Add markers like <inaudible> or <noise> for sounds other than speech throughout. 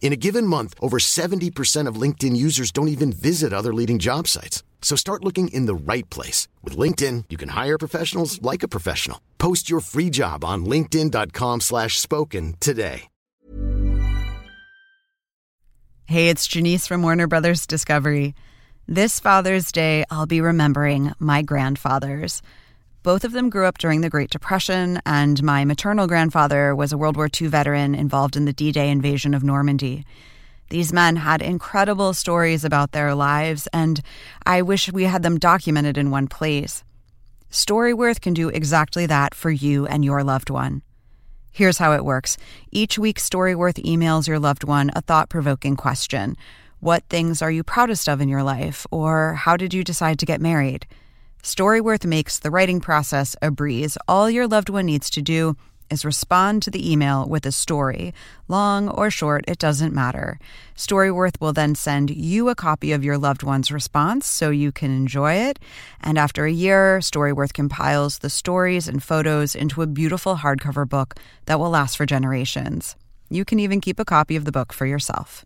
In a given month, over 70% of LinkedIn users don't even visit other leading job sites. So start looking in the right place. With LinkedIn, you can hire professionals like a professional. Post your free job on linkedin.com slash spoken today. Hey, it's Janice from Warner Brothers Discovery. This Father's Day, I'll be remembering my grandfathers. Both of them grew up during the Great Depression, and my maternal grandfather was a World War II veteran involved in the D Day invasion of Normandy. These men had incredible stories about their lives, and I wish we had them documented in one place. Storyworth can do exactly that for you and your loved one. Here's how it works each week, Storyworth emails your loved one a thought provoking question What things are you proudest of in your life? Or how did you decide to get married? Storyworth makes the writing process a breeze. All your loved one needs to do is respond to the email with a story. Long or short, it doesn't matter. Storyworth will then send you a copy of your loved one's response so you can enjoy it. And after a year, Storyworth compiles the stories and photos into a beautiful hardcover book that will last for generations. You can even keep a copy of the book for yourself.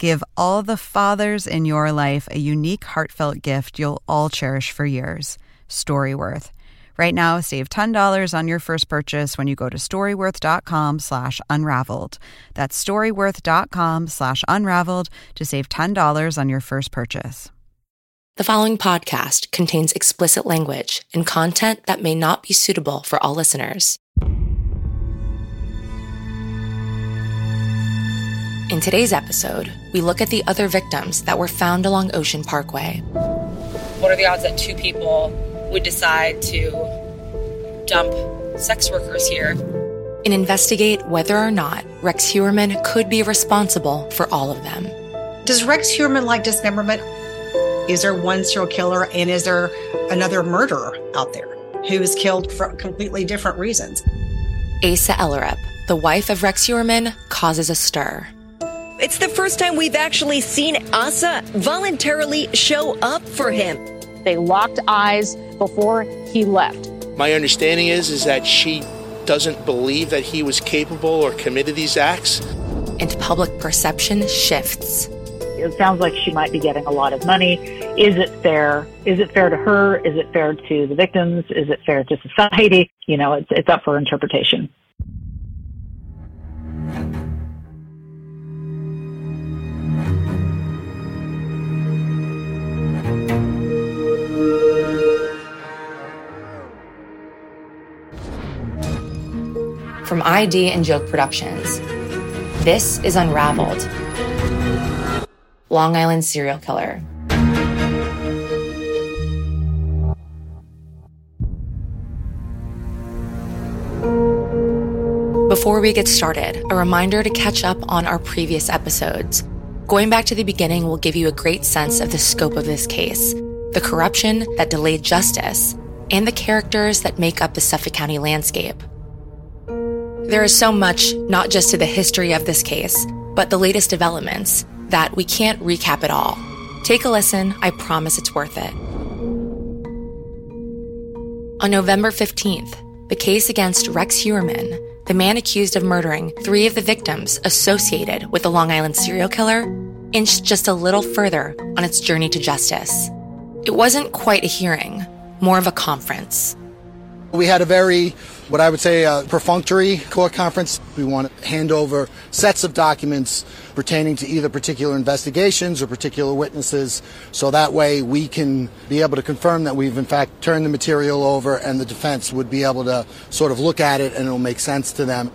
Give all the fathers in your life a unique, heartfelt gift you'll all cherish for years. Storyworth. Right now, save $10 on your first purchase when you go to storyworth.com slash unraveled. That's storyworth.com slash unraveled to save $10 on your first purchase. The following podcast contains explicit language and content that may not be suitable for all listeners. In today's episode, we look at the other victims that were found along Ocean Parkway. What are the odds that two people would decide to dump sex workers here? And investigate whether or not Rex Heuermann could be responsible for all of them. Does Rex Heuermann like dismemberment? Is there one serial killer and is there another murderer out there who is killed for completely different reasons? Asa Ellerup, the wife of Rex Heuermann, causes a stir. It's the first time we've actually seen Asa voluntarily show up for him. They locked eyes before he left. My understanding is is that she doesn't believe that he was capable or committed these acts. And public perception shifts. It sounds like she might be getting a lot of money. Is it fair? Is it fair to her? Is it fair to the victims? Is it fair to society? You know, it's, it's up for interpretation. From ID and Joke Productions, this is Unraveled Long Island Serial Killer. Before we get started, a reminder to catch up on our previous episodes. Going back to the beginning will give you a great sense of the scope of this case, the corruption that delayed justice, and the characters that make up the Suffolk County landscape. There is so much, not just to the history of this case, but the latest developments, that we can't recap it all. Take a listen, I promise it's worth it. On November 15th, the case against Rex Heuermann, the man accused of murdering three of the victims associated with the Long Island serial killer, inched just a little further on its journey to justice. It wasn't quite a hearing, more of a conference. We had a very, what I would say, a perfunctory court conference. We want to hand over sets of documents pertaining to either particular investigations or particular witnesses, so that way we can be able to confirm that we've in fact turned the material over and the defense would be able to sort of look at it and it'll make sense to them.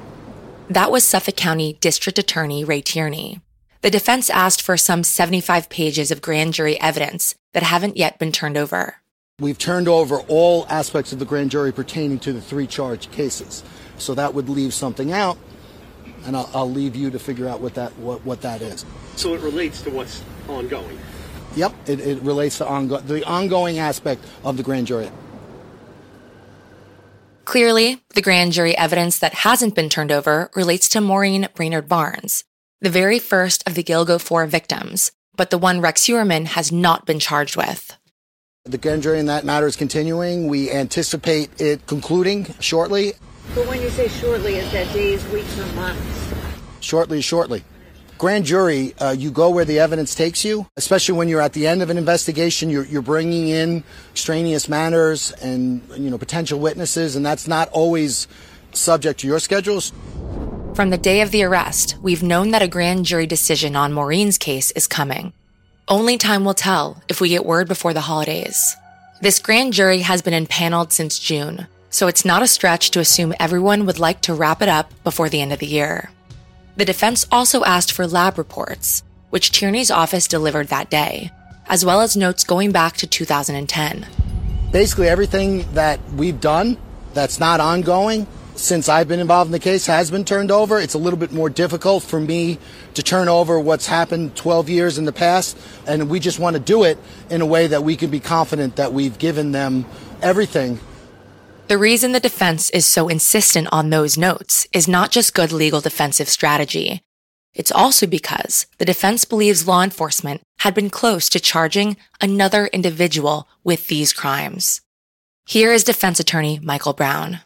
That was Suffolk County District Attorney Ray Tierney. The defense asked for some 75 pages of grand jury evidence that haven't yet been turned over. We've turned over all aspects of the grand jury pertaining to the three charged cases. So that would leave something out, and I'll, I'll leave you to figure out what that what, what that is. So it relates to what's ongoing. Yep, it, it relates to ongo- the ongoing aspect of the grand jury. Clearly, the grand jury evidence that hasn't been turned over relates to Maureen Brainard Barnes, the very first of the Gilgo 4 victims, but the one Rex Heuermann has not been charged with. The grand jury in that matter is continuing. We anticipate it concluding shortly. But when you say shortly, is that days, weeks, or months? Shortly, shortly. Grand jury, uh, you go where the evidence takes you, especially when you're at the end of an investigation. You're, you're bringing in extraneous matters and you know potential witnesses, and that's not always subject to your schedules. From the day of the arrest, we've known that a grand jury decision on Maureen's case is coming. Only time will tell if we get word before the holidays. This grand jury has been impaneled since June, so it's not a stretch to assume everyone would like to wrap it up before the end of the year. The defense also asked for lab reports, which Tierney's office delivered that day, as well as notes going back to 2010. Basically, everything that we've done that's not ongoing since I've been involved in the case has been turned over. It's a little bit more difficult for me to turn over what's happened 12 years in the past, and we just want to do it in a way that we can be confident that we've given them everything. The reason the defense is so insistent on those notes is not just good legal defensive strategy. It's also because the defense believes law enforcement had been close to charging another individual with these crimes. Here is defense attorney Michael Brown.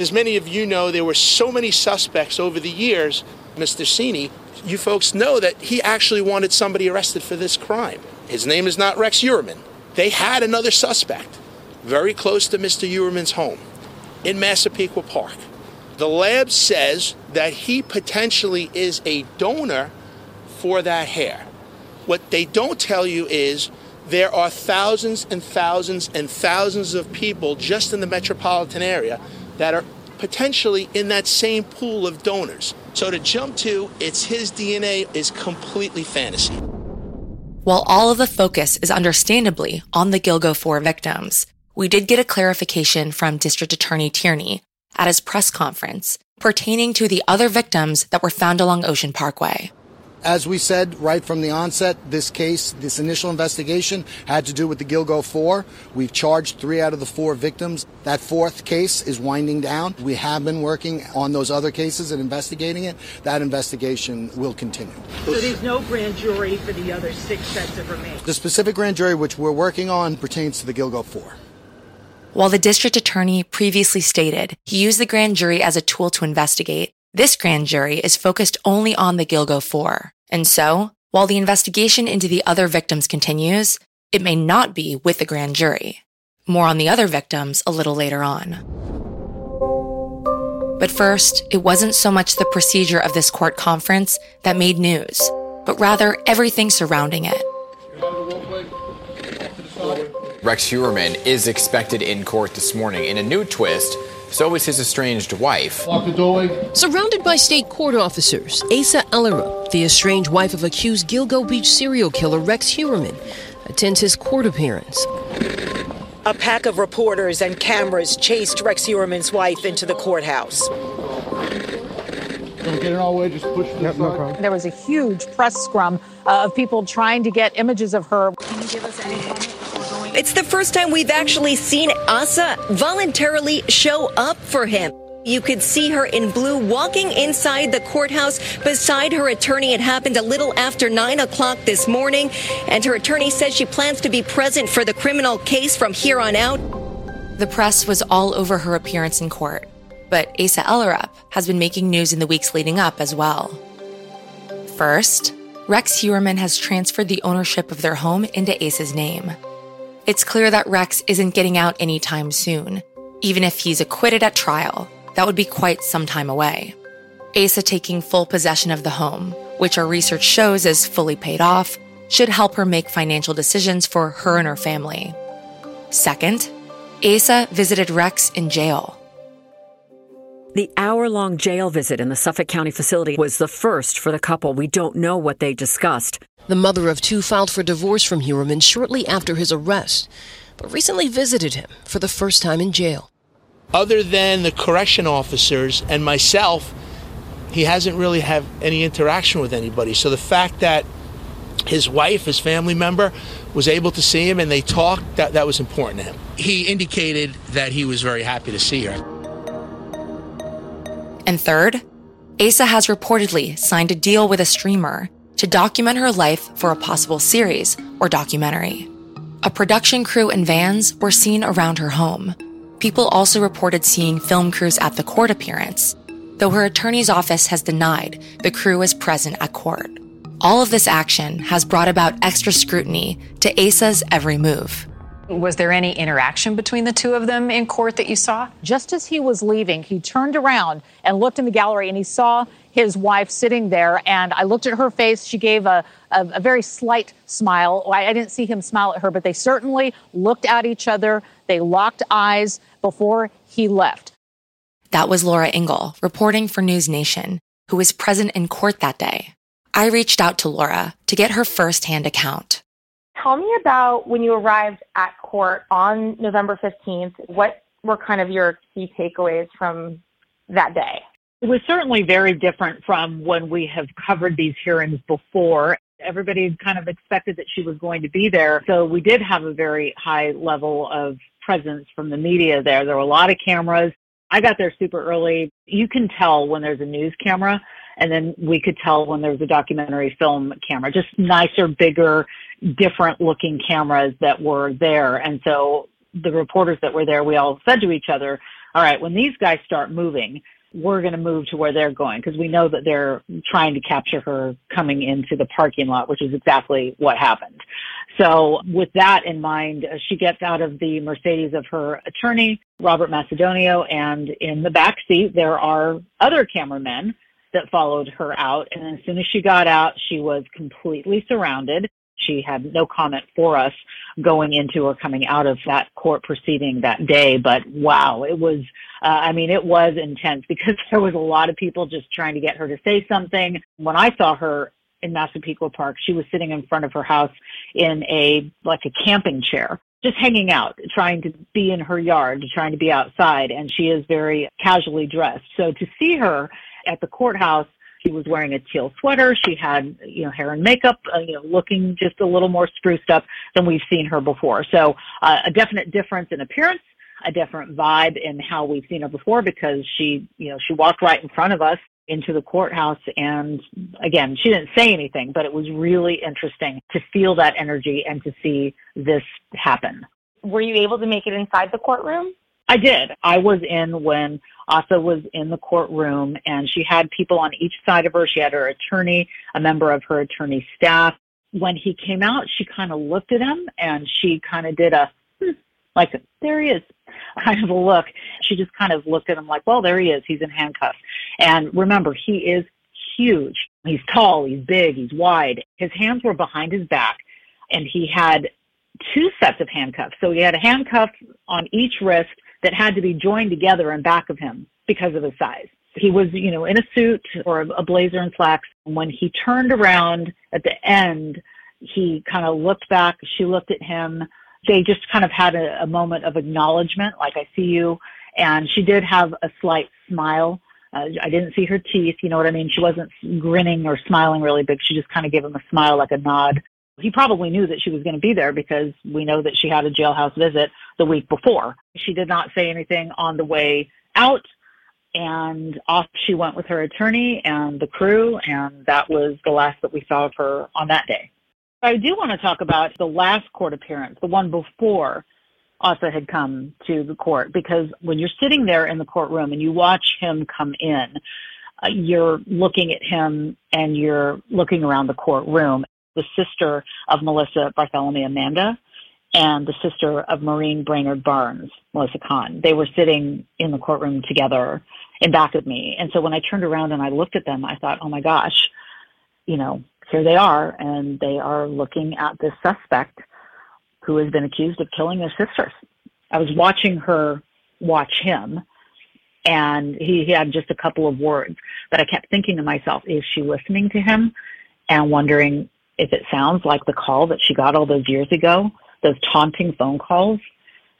As many of you know, there were so many suspects over the years. Mr. Sini, you folks know that he actually wanted somebody arrested for this crime. His name is not Rex Heuermann. They had another suspect very close to Mr. Heuermann's home in Massapequa Park. The lab says that he potentially is a donor for that hair. What they don't tell you is there are thousands and thousands and thousands of people just in the metropolitan area that are potentially in that same pool of donors. So to jump to it's his DNA is completely fantasy. While all of the focus is understandably on the Gilgo 4 victims, we did get a clarification from District Attorney Tierney at his press conference pertaining to the other victims that were found along Ocean Parkway. As we said right from the onset, this case, this initial investigation had to do with the Gilgo 4. We've charged three out of the four victims. That fourth case is winding down. We have been working on those other cases and investigating it. That investigation will continue. So there's no grand jury for the other six sets of remains? The specific grand jury which we're working on pertains to the Gilgo 4. While the district attorney previously stated he used the grand jury as a tool to investigate, this grand jury is focused only on the Gilgo 4. And so, while the investigation into the other victims continues, it may not be with the grand jury. More on the other victims a little later on. But first, it wasn't so much the procedure of this court conference that made news, but rather everything surrounding it. Rex Heuermann is expected in court this morning in a new twist. So is his estranged wife. Surrounded by state court officers, Asa Ellerup, the estranged wife of accused Gilgo Beach serial killer Rex Heuermann, attends his court appearance. A pack of reporters and cameras chased Rex Heuermann's wife into the courthouse. Don't get in our way, just push yep, no problem. There was a huge press scrum uh, of people trying to get images of her. Can you give us any comment? It's the first time we've actually seen Asa voluntarily show up for him. You could see her in blue walking inside the courthouse beside her attorney. It happened a little after 9 o'clock this morning, and her attorney says she plans to be present for the criminal case from here on out. The press was all over her appearance in court, but Asa Ellerup has been making news in the weeks leading up as well. First, Rex Heuermann has transferred the ownership of their home into Asa's name. It's clear that Rex isn't getting out anytime soon. Even if he's acquitted at trial, that would be quite some time away. Asa taking full possession of the home, which our research shows is fully paid off, should help her make financial decisions for her and her family. Second, Asa visited Rex in jail. The hour long jail visit in the Suffolk County facility was the first for the couple. We don't know what they discussed. The mother of two filed for divorce from Heuermann shortly after his arrest, but recently visited him for the first time in jail. Other than the correction officers and myself, he hasn't really had any interaction with anybody. So the fact that his wife, his family member, was able to see him and they talked, that, that was important to him. He indicated that he was very happy to see her. And third, Asa has reportedly signed a deal with a streamer to document her life for a possible series or documentary. A production crew and vans were seen around her home. People also reported seeing film crews at the court appearance, though her attorney's office has denied the crew was present at court. All of this action has brought about extra scrutiny to Asa's every move. Was there any interaction between the two of them in court that you saw? Just as he was leaving, he turned around and looked in the gallery and he saw his wife sitting there. And I looked at her face. She gave a, a, a very slight smile. I, I didn't see him smile at her, but they certainly looked at each other. They locked eyes before he left. That was Laura Engel reporting for News Nation, who was present in court that day. I reached out to Laura to get her firsthand account. Tell me about when you arrived at court on November 15th. What were kind of your key takeaways from that day? It was certainly very different from when we have covered these hearings before. Everybody kind of expected that she was going to be there. So we did have a very high level of presence from the media there. There were a lot of cameras. I got there super early. You can tell when there's a news camera and then we could tell when there was a documentary film camera, just nicer, bigger, different looking cameras that were there. And so the reporters that were there, we all said to each other, all right, when these guys start moving, we're going to move to where they're going because we know that they're trying to capture her coming into the parking lot, which is exactly what happened. So with that in mind, uh, she gets out of the Mercedes of her attorney, Robert Macedonio, and in the back seat, there are other cameramen that followed her out. And as soon as she got out, she was completely surrounded. She had no comment for us going into or coming out of that court proceeding that day. But wow, it was, uh, I mean, it was intense <laughs> because there was a lot of people just trying to get her to say something. When I saw her in Massapequa Park, she was sitting in front of her house in a, like a camping chair just hanging out, trying to be in her yard, trying to be outside, and she is very casually dressed. So to see her at the courthouse, she was wearing a teal sweater. She had, you know, hair and makeup, uh, you know, looking just a little more spruced up than we've seen her before. So uh, a definite difference in appearance, a different vibe in how we've seen her before because she, you know, she walked right in front of us into the courthouse and again, she didn't say anything, but it was really interesting to feel that energy and to see this happen. Were you able to make it inside the courtroom? I did. I was in when Asa was in the courtroom and she had people on each side of her. She had her attorney, a member of her attorney staff. When he came out, she kind of looked at him and she kind of did a, hmm, like, there he is, <laughs> kind of a look. She just kind of looked at him like, well, there he is. He's in handcuffs. And remember, he is huge. He's tall, he's big, he's wide. His hands were behind his back and he had two sets of handcuffs. So he had a handcuff on each wrist that had to be joined together in back of him because of his size. He was, you know, in a suit or a blazer and slacks. When he turned around at the end, he kind of looked back. She looked at him. They just kind of had a, a moment of acknowledgement, like, I see you. And she did have a slight smile. Uh, I didn't see her teeth, you know what I mean? She wasn't grinning or smiling really big. She just kind of gave him a smile, like a nod. He probably knew that she was going to be there because we know that she had a jailhouse visit the week before. She did not say anything on the way out and off she went with her attorney and the crew and that was the last that we saw of her on that day. I do want to talk about the last court appearance, the one before Asa had come to the court because when you're sitting there in the courtroom and you watch him come in, uh, you're looking at him and you're looking around the courtroom the sister of Melissa Barthelemy Amanda and the sister of Maureen Brainard Barnes, Melissa Cann. They were sitting in the courtroom together in back of me. And so when I turned around and I looked at them, I thought, oh my gosh, you know, here they are, and they are looking at this suspect who has been accused of killing their sisters. I was watching her watch him, And he, he had just a couple of words, but I kept thinking to myself, is she listening to him? And wondering if it sounds like the call that she got all those years ago, those taunting phone calls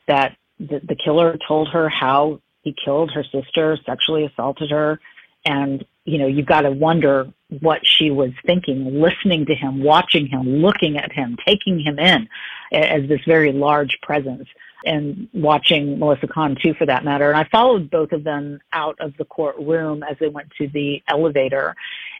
that the, the killer told her how he killed her sister, sexually assaulted her. And, you know, you've got to wonder what she was thinking, listening to him, watching him, looking at him, taking him in as this very large presence and watching Melissa Cann too, for that matter. And I followed both of them out of the courtroom as they went to the elevator.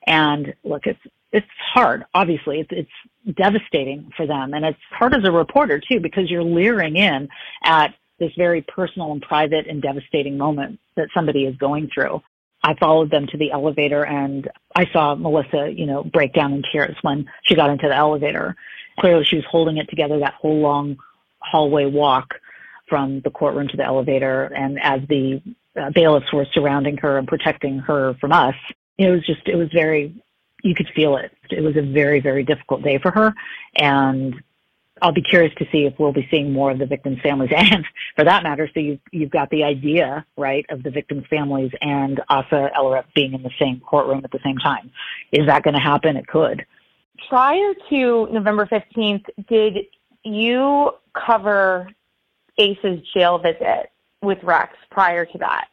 And look, it's it's hard. Obviously, it's it's devastating for them, and it's hard as a reporter too because you're leering in at this very personal and private and devastating moment that somebody is going through. I followed them to the elevator and I saw Melissa, you know, break down in tears when she got into the elevator. Clearly she was holding it together that whole long hallway walk from the courtroom to the elevator. And as the uh, bailiffs were surrounding her and protecting her from us, it was just, it was very, you could feel it. It was a very, very difficult day for her. And I'll be curious to see if we'll be seeing more of the victims' families, <laughs> and for that matter, so you've you've got the idea, right, of the victims' families and Asa Ellerup being in the same courtroom at the same time. Is that going to happen? It could. Prior to November fifteenth, did you cover Asa's jail visit with Rex prior to that?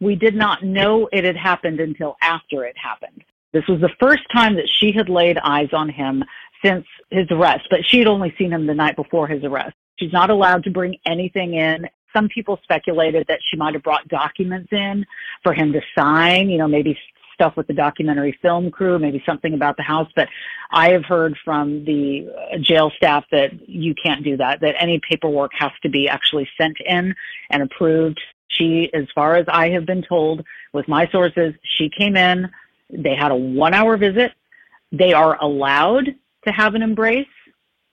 We did not know it had happened until after it happened. This was the first time that she had laid eyes on him since his arrest, but she had only seen him the night before his arrest. She's not allowed to bring anything in. Some people speculated that she might have brought documents in for him to sign, you know, maybe stuff with the documentary film crew, maybe something about the house. But I have heard from the jail staff that you can't do that, that any paperwork has to be actually sent in and approved. She, as far as I have been told with my sources, she came in, they had a one hour visit. They are allowed to have an embrace,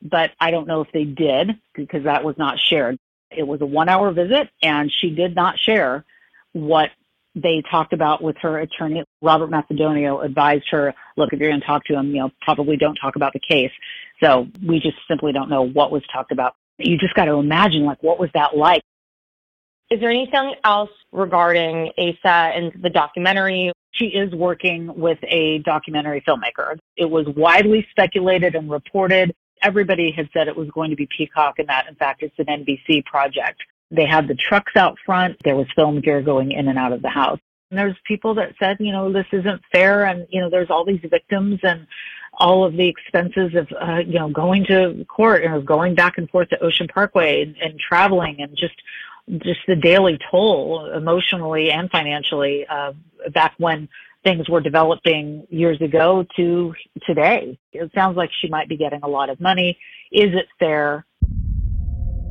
but I don't know if they did because that was not shared. It was a one hour visit and she did not share what they talked about with her attorney. Robert Macedonio advised her, look, if you're going to talk to him, you know, probably don't talk about the case. So we just simply don't know what was talked about. You just got to imagine, like, what was that like? Is there anything else regarding Asa and the documentary? She is working with a documentary filmmaker. It was widely speculated and reported. Everybody had said it was going to be Peacock and that, in fact, it's an NBC project. They had the trucks out front. There was film gear going in and out of the house. And there's people that said, you know, this isn't fair. And, you know, there's all these victims and all of the expenses of, uh, you know, going to court or going back and forth to Ocean Parkway and, and traveling and just just the daily toll emotionally and financially uh, back when things were developing years ago to today. It sounds like she might be getting a lot of money. Is it fair?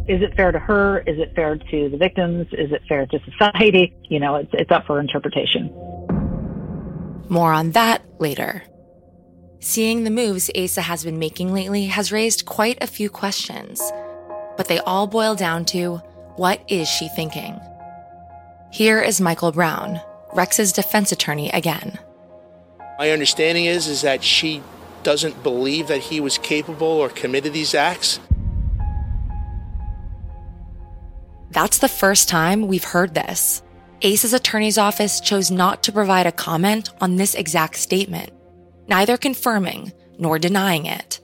Is it fair to her? Is it fair to the victims? Is it fair to society? You know, it's, it's up for interpretation. More on that later. Seeing the moves Asa has been making lately has raised quite a few questions, but they all boil down to what is she thinking? Here is Michael Brown, Rex's defense attorney again. My understanding is is that she doesn't believe that he was capable or committed these acts. That's the first time we've heard this. Asa's attorney's office chose not to provide a comment on this exact statement, neither confirming nor denying it.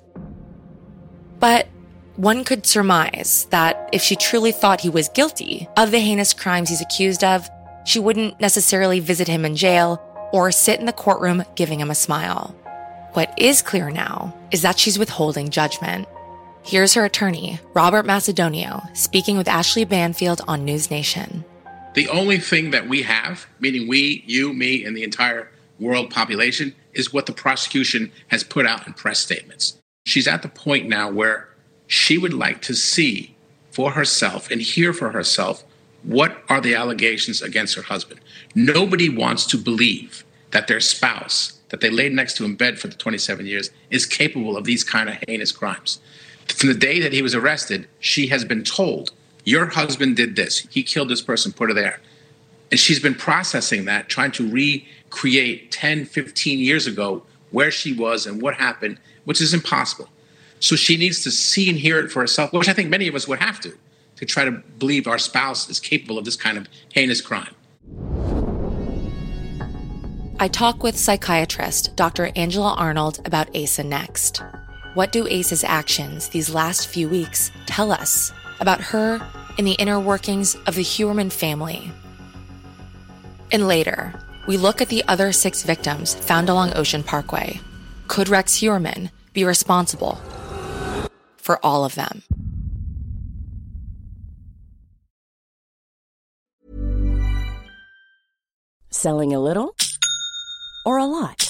But one could surmise that if she truly thought he was guilty of the heinous crimes he's accused of, she wouldn't necessarily visit him in jail or sit in the courtroom giving him a smile. What is clear now is that she's withholding judgment. Here's her attorney, Robert Macedonio, speaking with Ashley Banfield on News Nation. The only thing that we have, meaning we, you, me, and the entire world population, is what the prosecution has put out in press statements. She's at the point now where she would like to see for herself and hear for herself what are the allegations against her husband. Nobody wants to believe that their spouse, that they laid next to in bed for the 27 years, is capable of these kind of heinous crimes. From the day that he was arrested, she has been told, Your husband did this. He killed this person, put her there. And she's been processing that, trying to recreate 10, 15 years ago where she was and what happened, which is impossible. So she needs to see and hear it for herself, which I think many of us would have to, to try to believe our spouse is capable of this kind of heinous crime. I talk with psychiatrist Dr. Angela Arnold about Asa next. What do Asa's actions these last few weeks tell us about her and the inner workings of the Heuermann family? And later, we look at the other six victims found along Ocean Parkway. Could Rex Heuermann be responsible for all of them? Selling a little or a lot?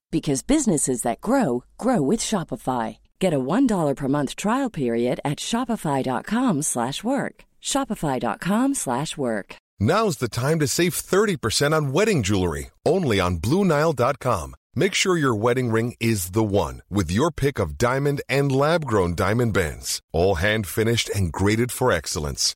because businesses that grow grow with Shopify. Get a $1 per month trial period at shopify.com/work. shopify.com/work. Now's the time to save 30% on wedding jewelry, only on bluenile.com. Make sure your wedding ring is the one with your pick of diamond and lab-grown diamond bands, all hand-finished and graded for excellence.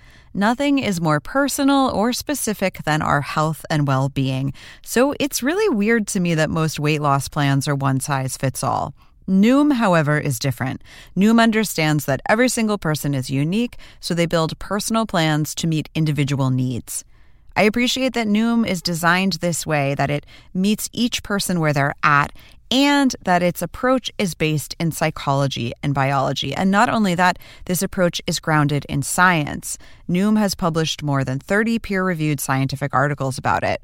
Nothing is more personal or specific than our health and well being. So it's really weird to me that most weight loss plans are one size fits all. Noom, however, is different. Noom understands that every single person is unique, so they build personal plans to meet individual needs. I appreciate that Noom is designed this way, that it meets each person where they're at and that its approach is based in psychology and biology. And not only that, this approach is grounded in science. Noom has published more than 30 peer reviewed scientific articles about it.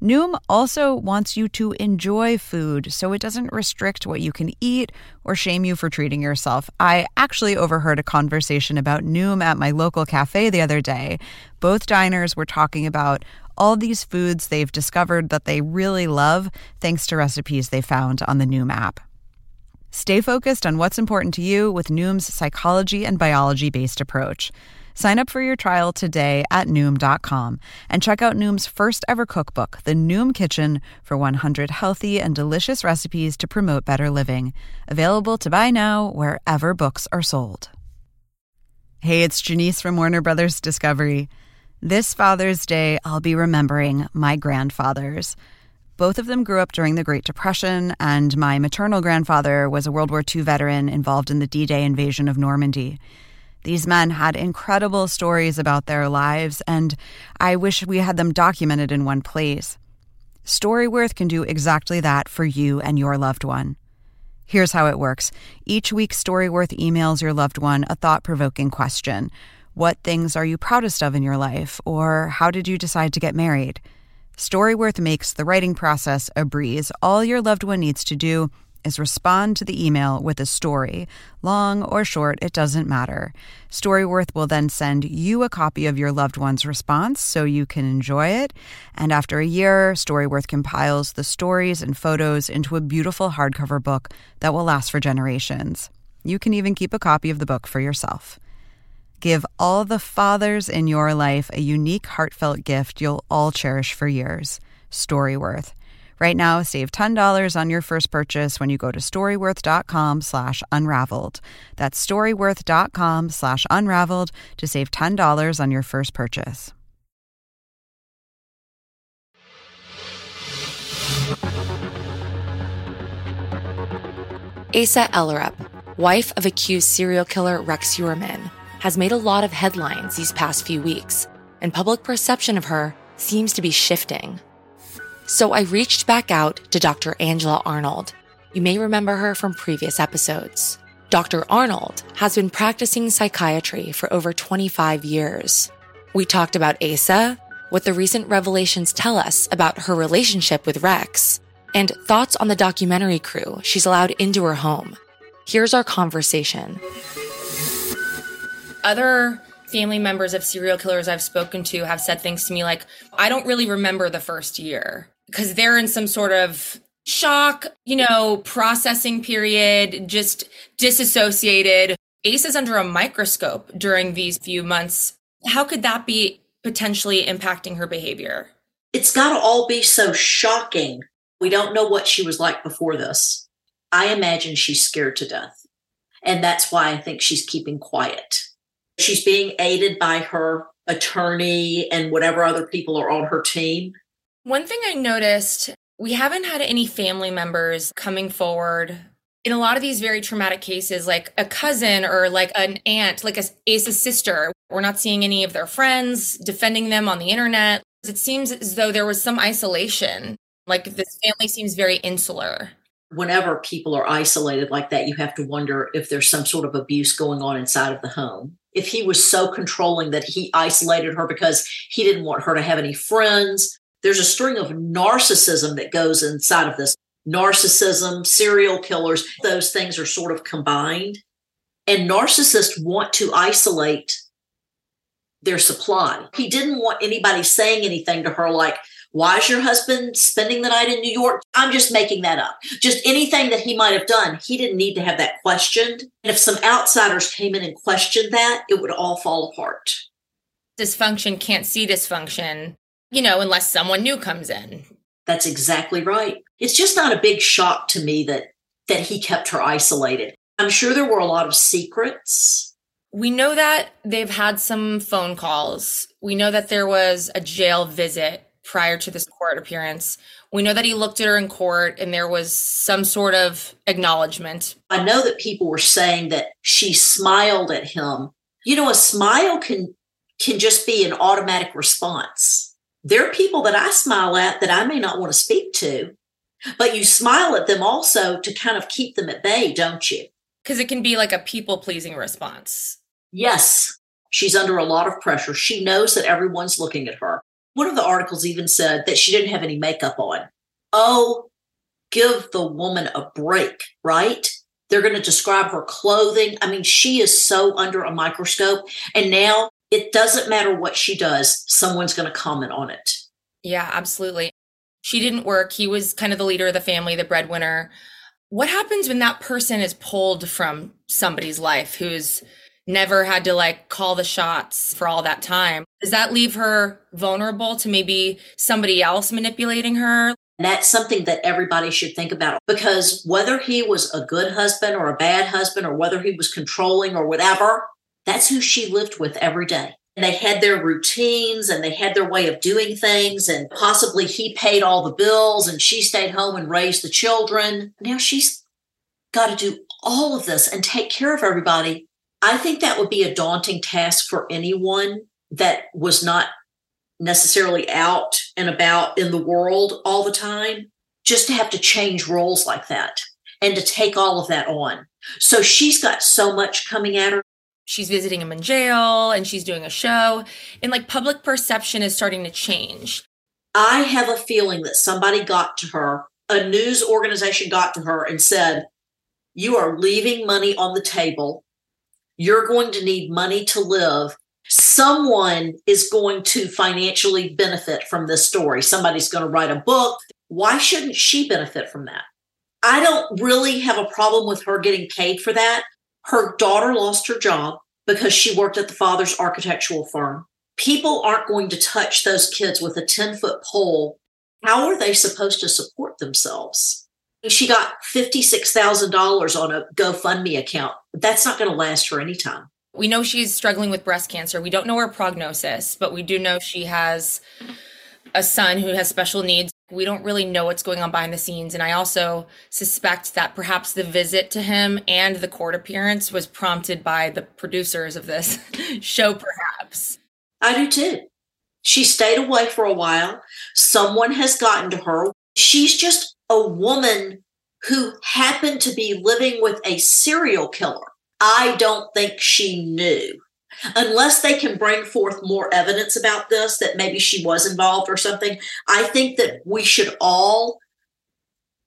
Noom also wants you to enjoy food so it doesn't restrict what you can eat or shame you for treating yourself. I actually overheard a conversation about Noom at my local cafe the other day. Both diners were talking about all these foods they've discovered that they really love thanks to recipes they found on the Noom app. Stay focused on what's important to you with Noom's psychology and biology based approach. Sign up for your trial today at Noom.com and check out Noom's first ever cookbook, The Noom Kitchen, for 100 healthy and delicious recipes to promote better living. Available to buy now wherever books are sold. Hey, it's Janice from Warner Brothers Discovery. This Father's Day, I'll be remembering my grandfathers. Both of them grew up during the Great Depression, and my maternal grandfather was a World War II veteran involved in the D Day invasion of Normandy. These men had incredible stories about their lives, and I wish we had them documented in one place. Storyworth can do exactly that for you and your loved one. Here's how it works each week, Storyworth emails your loved one a thought provoking question. What things are you proudest of in your life? Or how did you decide to get married? Storyworth makes the writing process a breeze. All your loved one needs to do is respond to the email with a story. Long or short, it doesn't matter. Storyworth will then send you a copy of your loved one's response so you can enjoy it. And after a year, Storyworth compiles the stories and photos into a beautiful hardcover book that will last for generations. You can even keep a copy of the book for yourself. Give all the fathers in your life a unique, heartfelt gift you'll all cherish for years. Storyworth. Right now, save $10 on your first purchase when you go to storyworth.com slash unraveled. That's storyworth.com slash unraveled to save $10 on your first purchase. Asa Ellerup, wife of accused serial killer Rex Heuermann, has made a lot of headlines these past few weeks, and public perception of her seems to be shifting. So I reached back out to Dr. Angela Arnold. You may remember her from previous episodes. Dr. Arnold has been practicing psychiatry for over 25 years. We talked about Asa, what the recent revelations tell us about her relationship with Rex, and thoughts on the documentary crew she's allowed into her home. Here's our conversation other family members of serial killers I've spoken to have said things to me like, I don't really remember the first year because they're in some sort of shock, you know, processing period, just disassociated. Ace is under a microscope during these few months. How could that be potentially impacting her behavior? It's got to all be so shocking. We don't know what she was like before this. I imagine she's scared to death. And that's why I think she's keeping quiet. She's being aided by her attorney and whatever other people are on her team. One thing I noticed we haven't had any family members coming forward in a lot of these very traumatic cases, like a cousin or like an aunt, like a Asa's sister. We're not seeing any of their friends defending them on the internet. It seems as though there was some isolation. Like this family seems very insular whenever people are isolated like that, you have to wonder if there's some sort of abuse going on inside of the home. If he was so controlling that he isolated her because he didn't want her to have any friends, there's a string of narcissism that goes inside of this. Narcissism, serial killers, those things are sort of combined. And narcissists want to isolate their supply. He didn't want anybody saying anything to her like, why is your husband spending the night in New York? I'm just making that up. Just anything that he might have done, he didn't need to have that questioned. And if some outsiders came in and questioned that, it would all fall apart. Dysfunction can't see dysfunction, you know, unless someone new comes in. That's exactly right. It's just not a big shock to me that that he kept her isolated. I'm sure there were a lot of secrets. We know that they've had some phone calls. We know that there was a jail visit prior to this court appearance. We know that he looked at her in court and there was some sort of acknowledgement. I know that people were saying that she smiled at him. You know, a smile can can just be an automatic response. There are people that I smile at that I may not want to speak to, but you smile at them also to kind of keep them at bay, don't you? Because it can be like a people pleasing response. Yes, she's under a lot of pressure. She knows that everyone's looking at her. One of the articles even said that she didn't have any makeup on. Oh, give the woman a break, right? They're going to describe her clothing. I mean, she is so under a microscope. And now it doesn't matter what she does, someone's going to comment on it. Yeah, absolutely. She didn't work. He was kind of the leader of the family, the breadwinner. What happens when that person is pulled from somebody's life who's never had to like call the shots for all that time. Does that leave her vulnerable to maybe somebody else manipulating her? That's something that everybody should think about because whether he was a good husband or a bad husband or whether he was controlling or whatever, that's who she lived with every day. And they had their routines and they had their way of doing things. And possibly he paid all the bills and she stayed home and raised the children. Now she's got to do all of this and take care of everybody I think that would be a daunting task for anyone that was not necessarily out and about in the world all the time, just to have to change roles like that and to take all of that on. So she's got so much coming at her. She's visiting him in jail and she's doing a show, and like public perception is starting to change. I have a feeling that somebody got to her, a news organization got to her and said, You are leaving money on the table you're going to need money to live. Someone is going to financially benefit from this story. Somebody's going to write a book. Why shouldn't she benefit from that? I don't really have a problem with her getting paid for that. Her daughter lost her job because she worked at the father's architectural firm. People aren't going to touch those kids with a 10 foot pole. How are they supposed to support themselves? She got $56,000 on a GoFundMe account. That's not going to last for any time. We know she's struggling with breast cancer. We don't know her prognosis, but we do know she has a son who has special needs. We don't really know what's going on behind the scenes. And I also suspect that perhaps the visit to him and the court appearance was prompted by the producers of this <laughs> show, perhaps. I do too. She stayed away for a while. Someone has gotten to her. She's just a woman who happened to be living with a serial killer. I don't think she knew. Unless they can bring forth more evidence about this, that maybe she was involved or something, I think that we should all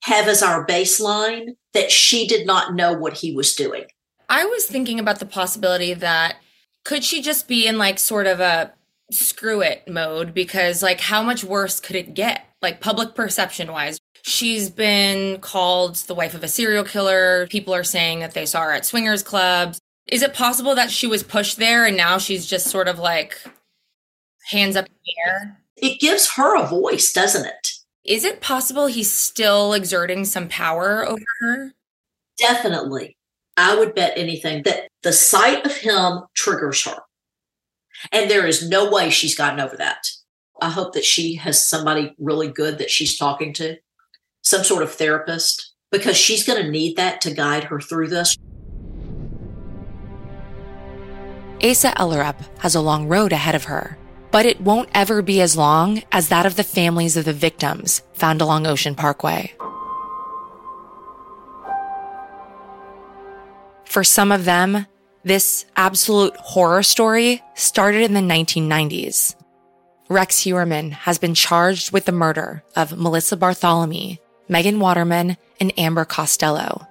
have as our baseline that she did not know what he was doing. I was thinking about the possibility that Could she just be in like sort of a screw it mode? Because, like, how much worse could it get? Like, public perception wise, she's been called the wife of a serial killer. People are saying that they saw her at swingers clubs. Is it possible that she was pushed there and now she's just sort of like hands up in the air? It gives her a voice, doesn't it? Is it possible he's still exerting some power over her? Definitely. I would bet anything that the sight of him triggers her. And there is no way she's gotten over that. I hope that she has somebody really good that she's talking to, some sort of therapist, because she's going to need that to guide her through this. Asa Ellerup has a long road ahead of her, but it won't ever be as long as that of the families of the victims found along Ocean Parkway. For some of them, this absolute horror story started in the 1990s. Rex Heuermann has been charged with the murder of Melissa Barthelemy, Megan Waterman, and Amber Costello.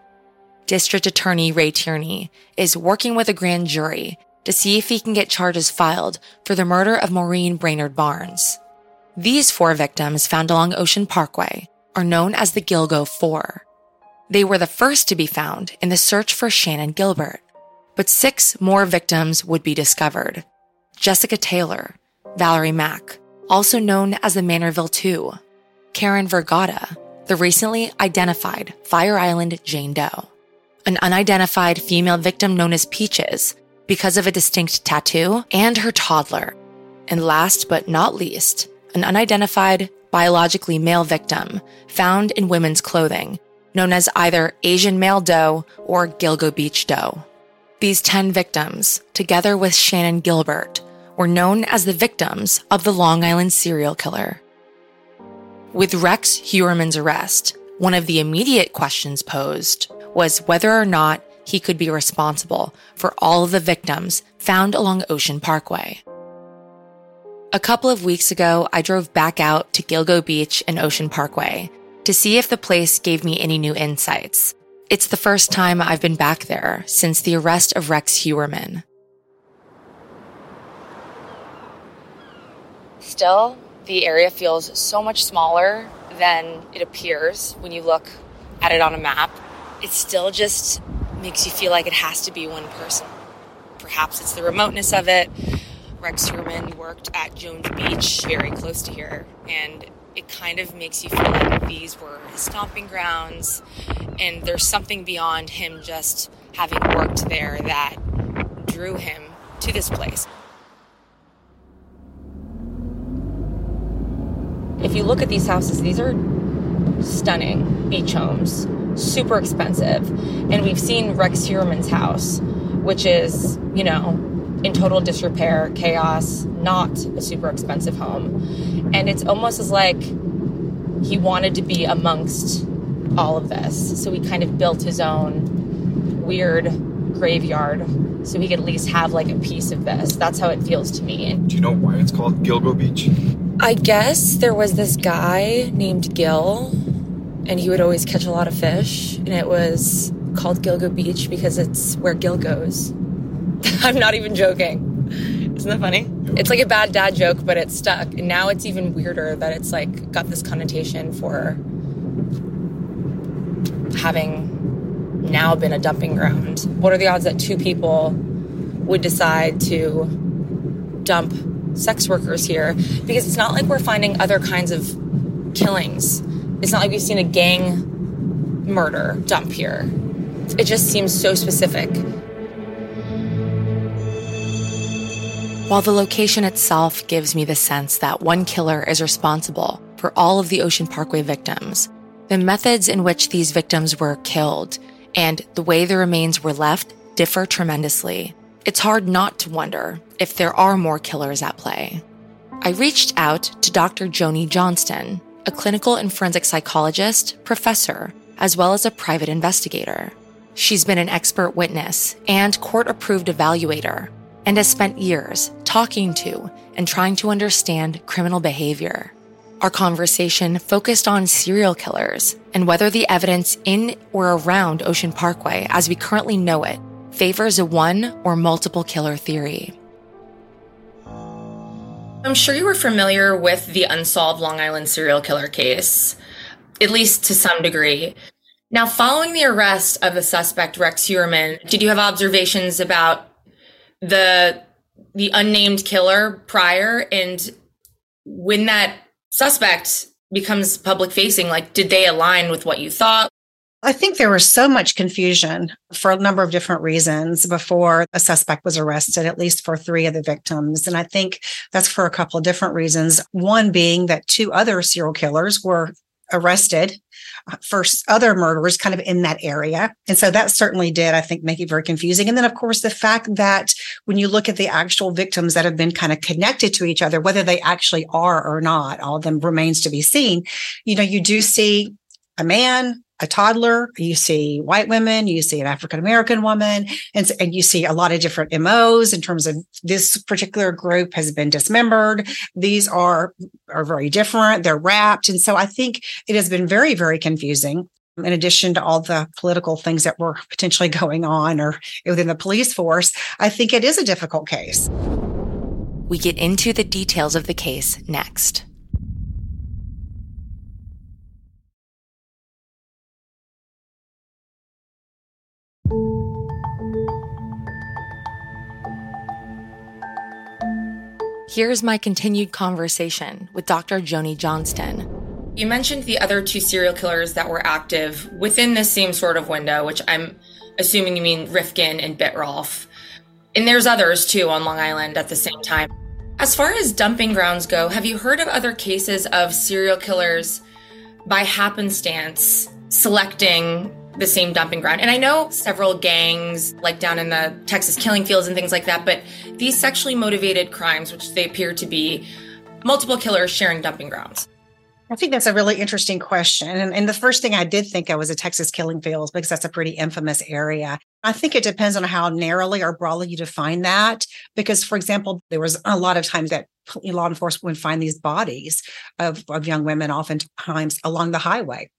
District Attorney Ray Tierney is working with a grand jury to see if he can get charges filed for the murder of Maureen Brainard Barnes. These four victims found along Ocean Parkway are known as the Gilgo Four. They were the first to be found in the search for Shannan Gilbert, but six more victims would be discovered. Jessica Taylor, Valerie Mack, also known as the Manorville Two, Karen Vergata, the recently identified Fire Island Jane Doe, an unidentified female victim known as Peaches because of a distinct tattoo, and her toddler. And last but not least, an unidentified biologically male victim found in women's clothing, known as either Asian male doe or Gilgo Beach doe. These 10 victims, together with Shannan Gilbert, were known as the victims of the Long Island serial killer. With Rex Heuermann's arrest, one of the immediate questions posed was whether or not he could be responsible for all of the victims found along Ocean Parkway. A couple of weeks ago, I drove back out to Gilgo Beach and Ocean Parkway to see if the place gave me any new insights. It's the first time I've been back there since the arrest of Rex Heuermann. Still, the area feels so much smaller than it appears when you look at it on a map. It's still just makes you feel like it has to be one person. Perhaps it's the remoteness of it. Rex Heuermann worked at Jones Beach, very close to here, and it kind of makes you feel like these were his stomping grounds, and there's something beyond him just having worked there that drew him to this place. If you look at these houses, these are stunning beach homes super expensive. And we've seen Rex Heuermann's house, which is, you know, in total disrepair, chaos, not a super expensive home. And it's almost as like he wanted to be amongst all of this. So he kind of built his own weird graveyard so he could at least have like a piece of this. That's how it feels to me. Do you know why it's called Gilgo Beach? I guess there was this guy named Gil and he would always catch a lot of fish. And it was called Gilgo Beach because it's where Gil goes. <laughs> I'm not even joking. Isn't that funny? It's like a bad dad joke, but it's stuck. And now it's even weirder that it's like got this connotation for having now been a dumping ground. What are the odds that two people would decide to dump sex workers here? Because it's not like we're finding other kinds of killings it's not like we've seen a gang murder dump here. It just seems so specific. While the location itself gives me the sense that one killer is responsible for all of the Ocean Parkway victims, the methods in which these victims were killed and the way the remains were left differ tremendously. It's hard not to wonder if there are more killers at play. I reached out to Dr. Joni Johnston, a clinical and forensic psychologist, professor, as well as a private investigator. She's been an expert witness and court approved evaluator and has spent years talking to and trying to understand criminal behavior. Our conversation focused on serial killers and whether the evidence in or around Ocean Parkway as we currently know it favors a one or multiple killer theory. I'm sure you were familiar with the unsolved Long Island serial killer case, at least to some degree. Now, following the arrest of the suspect Rex Heuermann, did you have observations about the the unnamed killer prior and when that suspect becomes public facing like did they align with what you thought I think there was so much confusion for a number of different reasons before a suspect was arrested, at least for three of the victims. And I think that's for a couple of different reasons. One being that two other serial killers were arrested uh, for other murders kind of in that area. And so that certainly did, I think, make it very confusing. And then, of course, the fact that when you look at the actual victims that have been kind of connected to each other, whether they actually are or not, all of them remains to be seen. You know, you do see a man, a toddler, you see white women, you see an African American woman, and, and you see a lot of different MOs in terms of this particular group has been dismembered. These are, are very different. They're wrapped. And so I think it has been very, very confusing. In addition to all the political things that were potentially going on or within the police force, I think it is a difficult case. We get into the details of the case next. Here's my continued conversation with Dr. Joni Johnston. You mentioned the other two serial killers that were active within this same sort of window, which I'm assuming you mean Rifkin and Bittrolff. And there's others too on Long Island at the same time. As far as dumping grounds go, have you heard of other cases of serial killers by happenstance selecting the same dumping ground. And I know several gangs, like down in the Texas killing fields and things like that, but these sexually motivated crimes, which they appear to be, multiple killers sharing dumping grounds. I think that's a really interesting question. And, and, the first thing I did think of was a Texas killing fields because that's a pretty infamous area. I think it depends on how narrowly or broadly you define that. Because, for example, there was a lot of times that law enforcement would find these bodies of, of young women, oftentimes along the highway.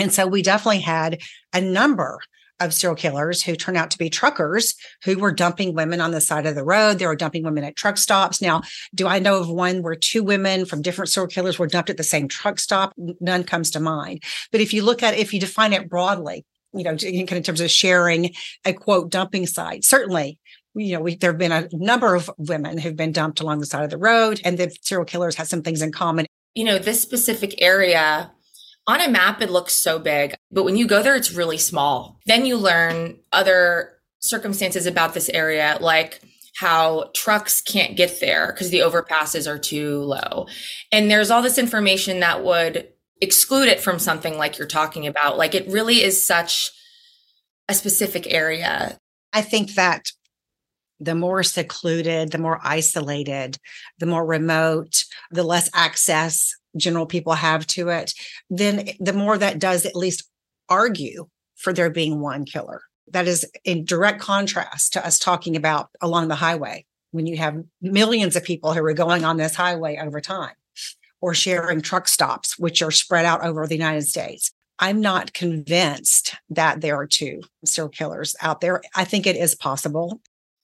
And so we definitely had a number of serial killers who turned out to be truckers who were dumping women on the side of the road. They were dumping women at truck stops. Now, do I know of one where two women from different serial killers were dumped at the same truck stop? None comes to mind. But if you look at, if you define it broadly, you know, in kind of terms of sharing a quote dumping site, certainly you know, there have been a number of women who've been dumped along the side of the road, and the serial killers had some things in common. You know, this specific area on a map, it looks so big, but when you go there, it's really small. Then you learn other circumstances about this area, like how trucks can't get there because the overpasses are too low. And there's all this information that would exclude it from something like you're talking about. Like it really is such a specific area. I think that the more secluded, the more isolated, the more remote, the less access general people have to it, then the more that does at least argue for there being one killer. That is in direct contrast to us talking about along the highway when you have millions of people who are going on this highway over time or sharing truck stops, which are spread out over the United States. I'm not convinced that there are two serial killers out there. I think it is possible.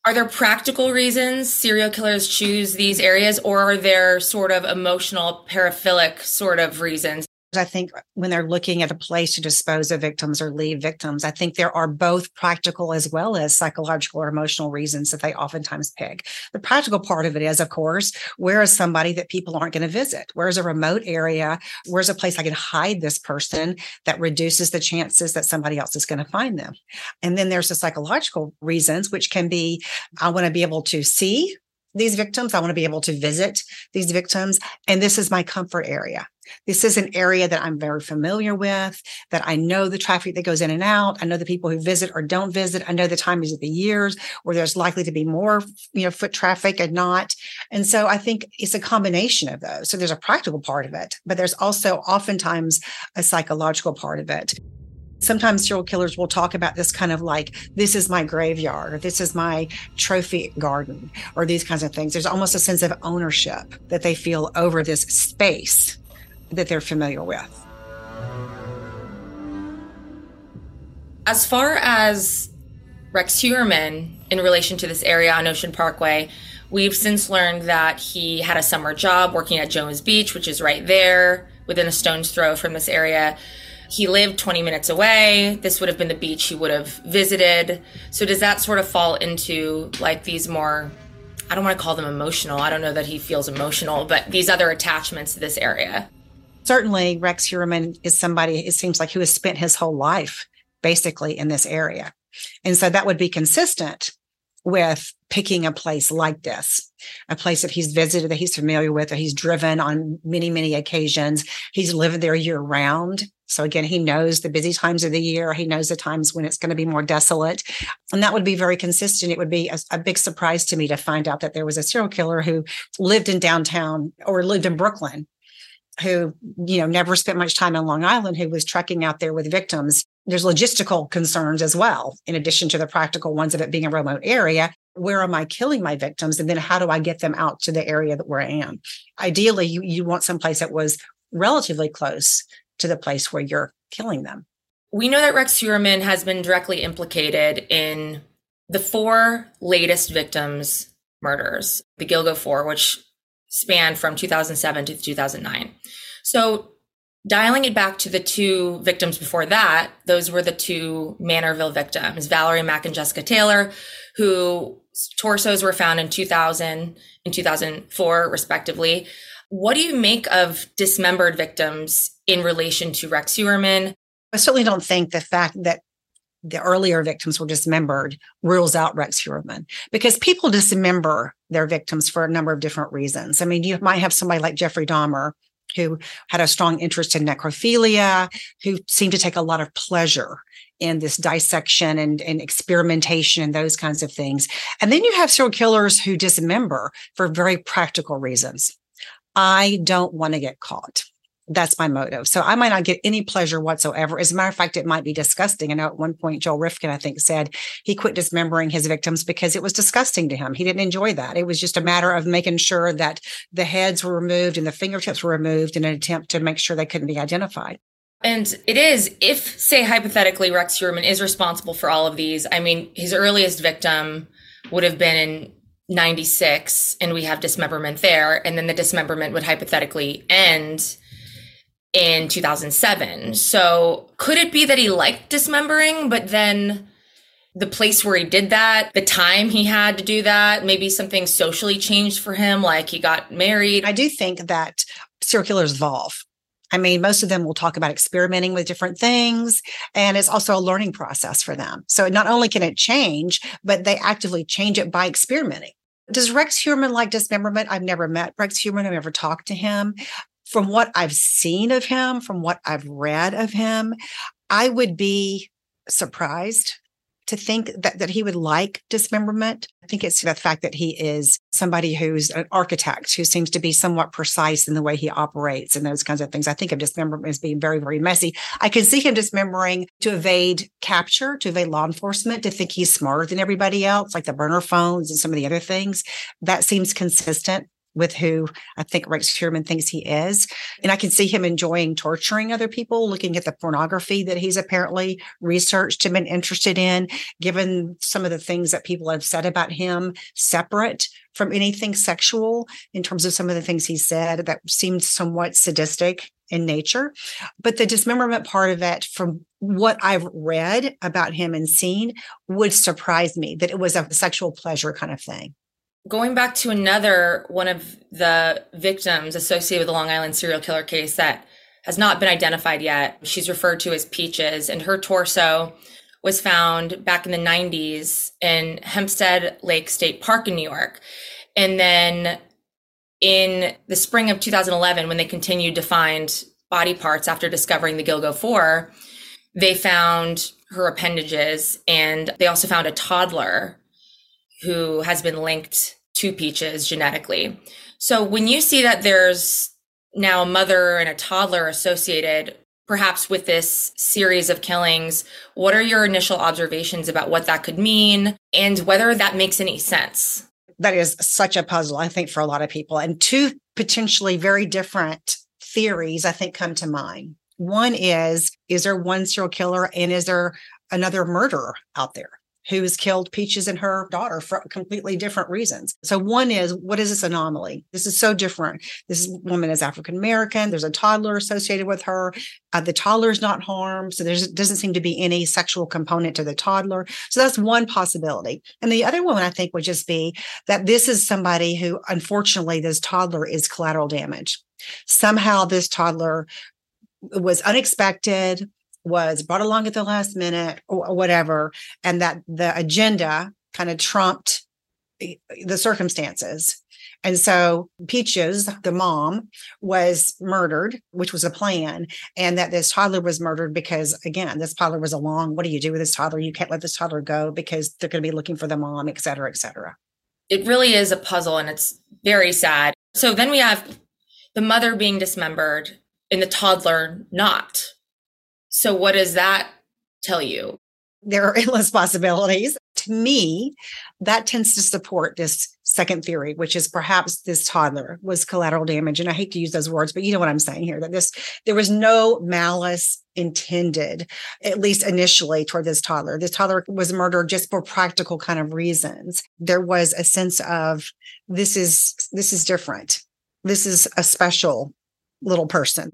Are there practical reasons serial killers choose these areas, or are there sort of emotional, paraphilic sort of reasons? I think when they're looking at a place to dispose of victims or leave victims, I think there are both practical as well as psychological or emotional reasons that they oftentimes pick. The practical part of it is, of course, where is somebody that people aren't going to visit? Where's a remote area? Where's a place I can hide this person that reduces the chances that somebody else is going to find them? And then there's the psychological reasons, which can be I want to be able to see these victims. I want to be able to visit these victims. And this is my comfort area. This is an area that I'm very familiar with, that I know the traffic that goes in and out. I know the people who visit or don't visit. I know the times of the years where there's likely to be more, you know, foot traffic and not. And so I think it's a combination of those. So there's a practical part of it, but there's also oftentimes a psychological part of it. Sometimes serial killers will talk about this kind of like, this is my graveyard, or this is my trophy garden, or these kinds of things. There's almost a sense of ownership that they feel over this space that they're familiar with. As far as Rex Heuermann in relation to this area on Ocean Parkway, We've since learned that he had a summer job working at Jones Beach, which is right there within a stone's throw from this area. He lived 20 minutes away. This would have been the beach he would have visited. So, does that sort of fall into like these more, I don't want to call them emotional. I don't know that he feels emotional, but these other attachments to this area? Certainly, Rex Heuermann is somebody, it seems like, who has spent his whole life basically in this area. And so that would be consistent with picking a place like this, a place that he's visited, that he's familiar with, that he's driven on many, many occasions. He's lived there year round. So again, he knows the busy times of the year. He knows the times when it's going to be more desolate. And that would be very consistent. It would be a, a, big surprise to me to find out that there was a serial killer who lived in downtown or lived in Brooklyn who, you know, never spent much time on Long Island, who was trekking out there with victims. There's logistical concerns as well, in addition to the practical ones of it being a remote area. Where am I killing my victims? And then how do I get them out to the area that where I am? Ideally, you, you want someplace that was relatively close to the place where you're killing them. We know that Rex Heuermann has been directly implicated in the four latest victims' murders, the Gilgo Four, which spanned from 2007 to 2009. So, dialing it back to the two victims before that, those were the two Manorville victims, Valerie Mack and Jessica Taylor, who torsos were found in 2000 and 2004, respectively. What do you make of dismembered victims in relation to Rex Heuermann? I certainly don't think the fact that the earlier victims were dismembered rules out Rex Heuermann because people dismember their victims for a number of different reasons. I mean, you might have somebody like Jeffrey Dahmer who had a strong interest in necrophilia, who seemed to take a lot of pleasure in this dissection and, and experimentation and those kinds of things. And then you have serial killers who dismember for very practical reasons. I don't want to get caught that's my motive. So I might not get any pleasure whatsoever. As a matter of fact, it might be disgusting. I know at one point Joel Rifkin, I think, said he quit dismembering his victims because it was disgusting to him. He didn't enjoy that. It was just a matter of making sure that the heads were removed and the fingertips were removed in an attempt to make sure they couldn't be identified. And it is, if, say, hypothetically, Rex Heuermann is responsible for all of these, I mean, his earliest victim would have been in 96, and we have dismemberment there. And then the dismemberment would hypothetically end in 2007. So could it be that he liked dismembering, but then the place where he did that, the time he had to do that, maybe something socially changed for him, like he got married? I do think that serial killers evolve. I mean, most of them will talk about experimenting with different things, and it's also a learning process for them. So not only can it change, but they actively change it by experimenting. Does Rex Heuermann like dismemberment? I've never met Rex Heuermann. I've never talked to him from what I've seen of him, from what I've read of him, I would be surprised to think that, that he would like dismemberment. I think it's the fact that he is somebody who's an architect who seems to be somewhat precise in the way he operates and those kinds of things. I think of dismemberment as being very, very messy. I can see him dismembering to evade capture, to evade law enforcement, to think he's smarter than everybody else, like the burner phones and some of the other things. That seems consistent with who I think Rex Heuermann thinks he is. And I can see him enjoying torturing other people, looking at the pornography that he's apparently researched and been interested in, given some of the things that people have said about him separate from anything sexual in terms of some of the things he said that seemed somewhat sadistic in nature. But the dismemberment part of it, from what I've read about him and seen, would surprise me that it was a sexual pleasure kind of thing going back to another one of the victims associated with the Long Island serial killer case that has not been identified yet. She's referred to as Peaches, and her torso was found back in the 90s in Hempstead Lake State Park in New York. And then in the spring of 2011, when they continued to find body parts after discovering the Gilgo 4, they found her appendages and they also found a toddler who has been linked to Peaches genetically. So when you see that there's now a mother and a toddler associated perhaps with this series of killings, what are your initial observations about what that could mean and whether that makes any sense? That is such a puzzle, I think, for a lot of people. And two potentially very different theories, I think, come to mind. One is Is there one serial killer and is there another murderer out there? Who has killed Peaches and her daughter for completely different reasons. So one is what is this anomaly? This is so different. This woman is African American. There's a toddler associated with her. Uh, the toddler is not harmed, so there doesn't seem to be any sexual component to the toddler. So that's one possibility. And the other one I think would just be that this is somebody who, unfortunately, this toddler is collateral damage. Somehow this toddler was unexpected was brought along at the last minute or whatever, and that the agenda kind of trumped the circumstances. And so Peaches, the mom, was murdered, which was a plan, and that this toddler was murdered because, again, this toddler was along. What do you do with this toddler? You can't let this toddler go because they're going to be looking for the mom, et cetera, et cetera. It really is a puzzle and it's very sad. So then we have the mother being dismembered and the toddler not. So, what does that tell you? There are <laughs> endless possibilities. To me, that tends to support this second theory, which is perhaps this toddler was collateral damage. And I hate to use those words, but you know what I'm saying here that this, there was no malice intended, at least initially, toward this toddler. This toddler was murdered just for practical kind of reasons. There was a sense of this is, this is different. This is a special little person.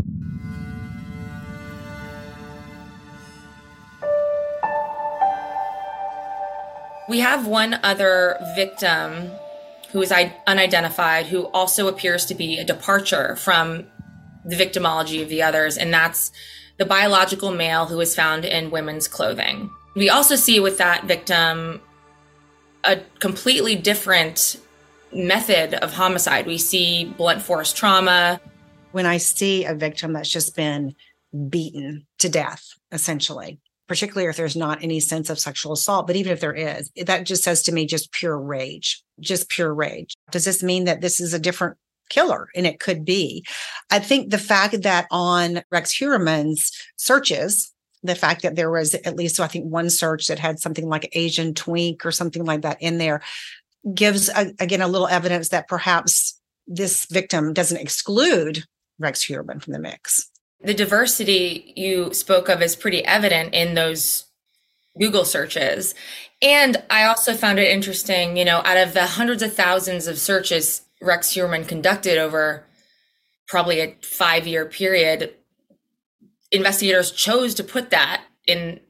We have one other victim who is unidentified who also appears to be a departure from the victimology of the others, and that's the biological male who was found in women's clothing. We also see with that victim a completely different method of homicide. We see blunt force trauma. When I see a victim that's just been beaten to death, essentially, particularly if there's not any sense of sexual assault. But even if there is, that just says to me just pure rage, just pure rage. Does this mean that this is a different killer? And it could be. I think the fact that on Rex Heuermann's searches, the fact that there was at least, so I think one search that had something like Asian twink or something like that in there gives, a, again, a little evidence that perhaps this victim doesn't exclude Rex Heuermann from the mix the diversity you spoke of is pretty evident in those Google searches. And I also found it interesting, you know, out of the hundreds of thousands of searches Rex Heuermann conducted over probably a five year period, investigators chose to put that in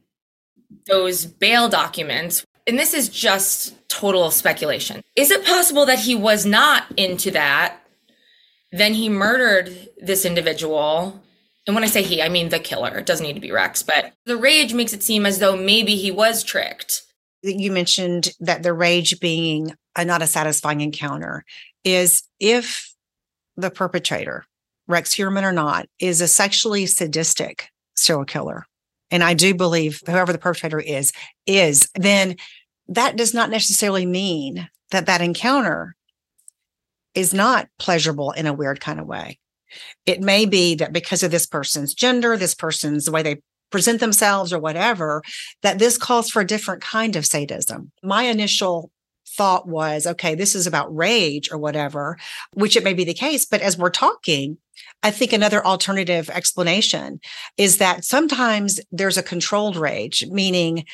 those bail documents. And this is just total speculation. Is it possible that he was not into that? Then he murdered this individual and when I say he, I mean the killer. It doesn't need to be Rex, but the rage makes it seem as though maybe he was tricked. You mentioned that the rage being a not a satisfying encounter is if the perpetrator, Rex Heuermann or not, is a sexually sadistic serial killer. And I do believe whoever the perpetrator is, is, then that does not necessarily mean that that encounter is not pleasurable in a weird kind of way. It may be that because of this person's gender, this person's the way they present themselves or whatever, that this calls for a different kind of sadism. My initial thought was, okay, this is about rage or whatever, which it may be the case. But as we're talking, I think another alternative explanation is that sometimes there's a controlled rage, meaning,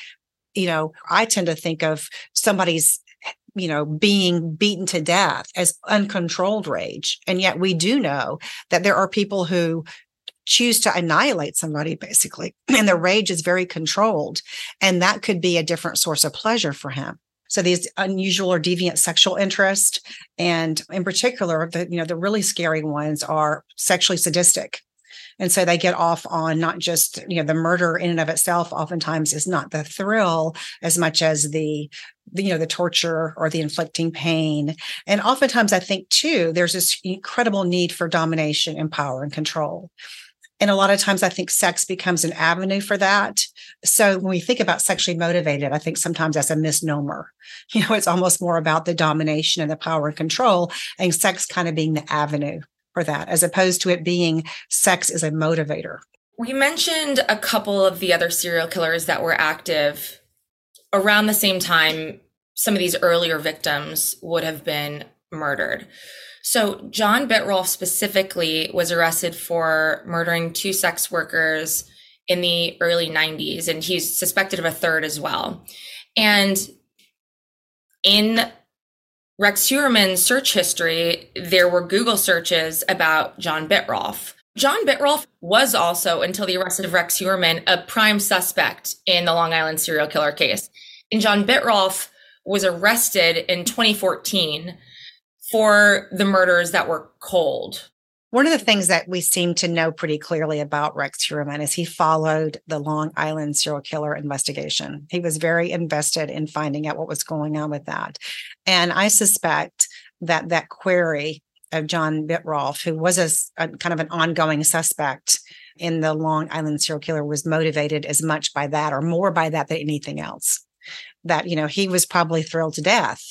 you know, I tend to think of somebody's you know, being beaten to death as uncontrolled rage. And yet we do know that there are people who choose to annihilate somebody basically <clears throat> and the rage is very controlled and that could be a different source of pleasure for him so these unusual or deviant sexual interest and in particular the you know the really scary ones are sexually sadistic and so they get off on not just, you know, the murder in and of itself oftentimes is not the thrill as much as the, the, you know, the torture or the inflicting pain. And oftentimes I think too, there's this incredible need for domination and power and control. And a lot of times I think sex becomes an avenue for that. So when we think about sexually motivated, I think sometimes that's a misnomer. <laughs> You know, it's almost more about the domination and the power and control and sex kind of being the avenue for that, as opposed to it being sex is a motivator. We mentioned a couple of the other serial killers that were active around the same time some of these earlier victims would have been murdered. So, John Bittrolff specifically was arrested for murdering two sex workers in the early 90s, and he's suspected of a third as well. And in Rex Heuermann's search history, there were Google searches about John Bittrolff. John Bittrolff was also, until the arrest of Rex Heuermann, a prime suspect in the Long Island serial killer case. And John Bittrolff was arrested in 2014 for the murders that were cold. One of the things that we seem to know pretty clearly about Rex Heuermann is he followed the Long Island serial killer investigation. He was very invested in finding out what was going on with that. And I suspect that that query of John Bittrolff, who was a, a kind of an ongoing suspect in the Long Island serial killer, was motivated as much by that or more by that than anything else. That, you know, he was probably thrilled to death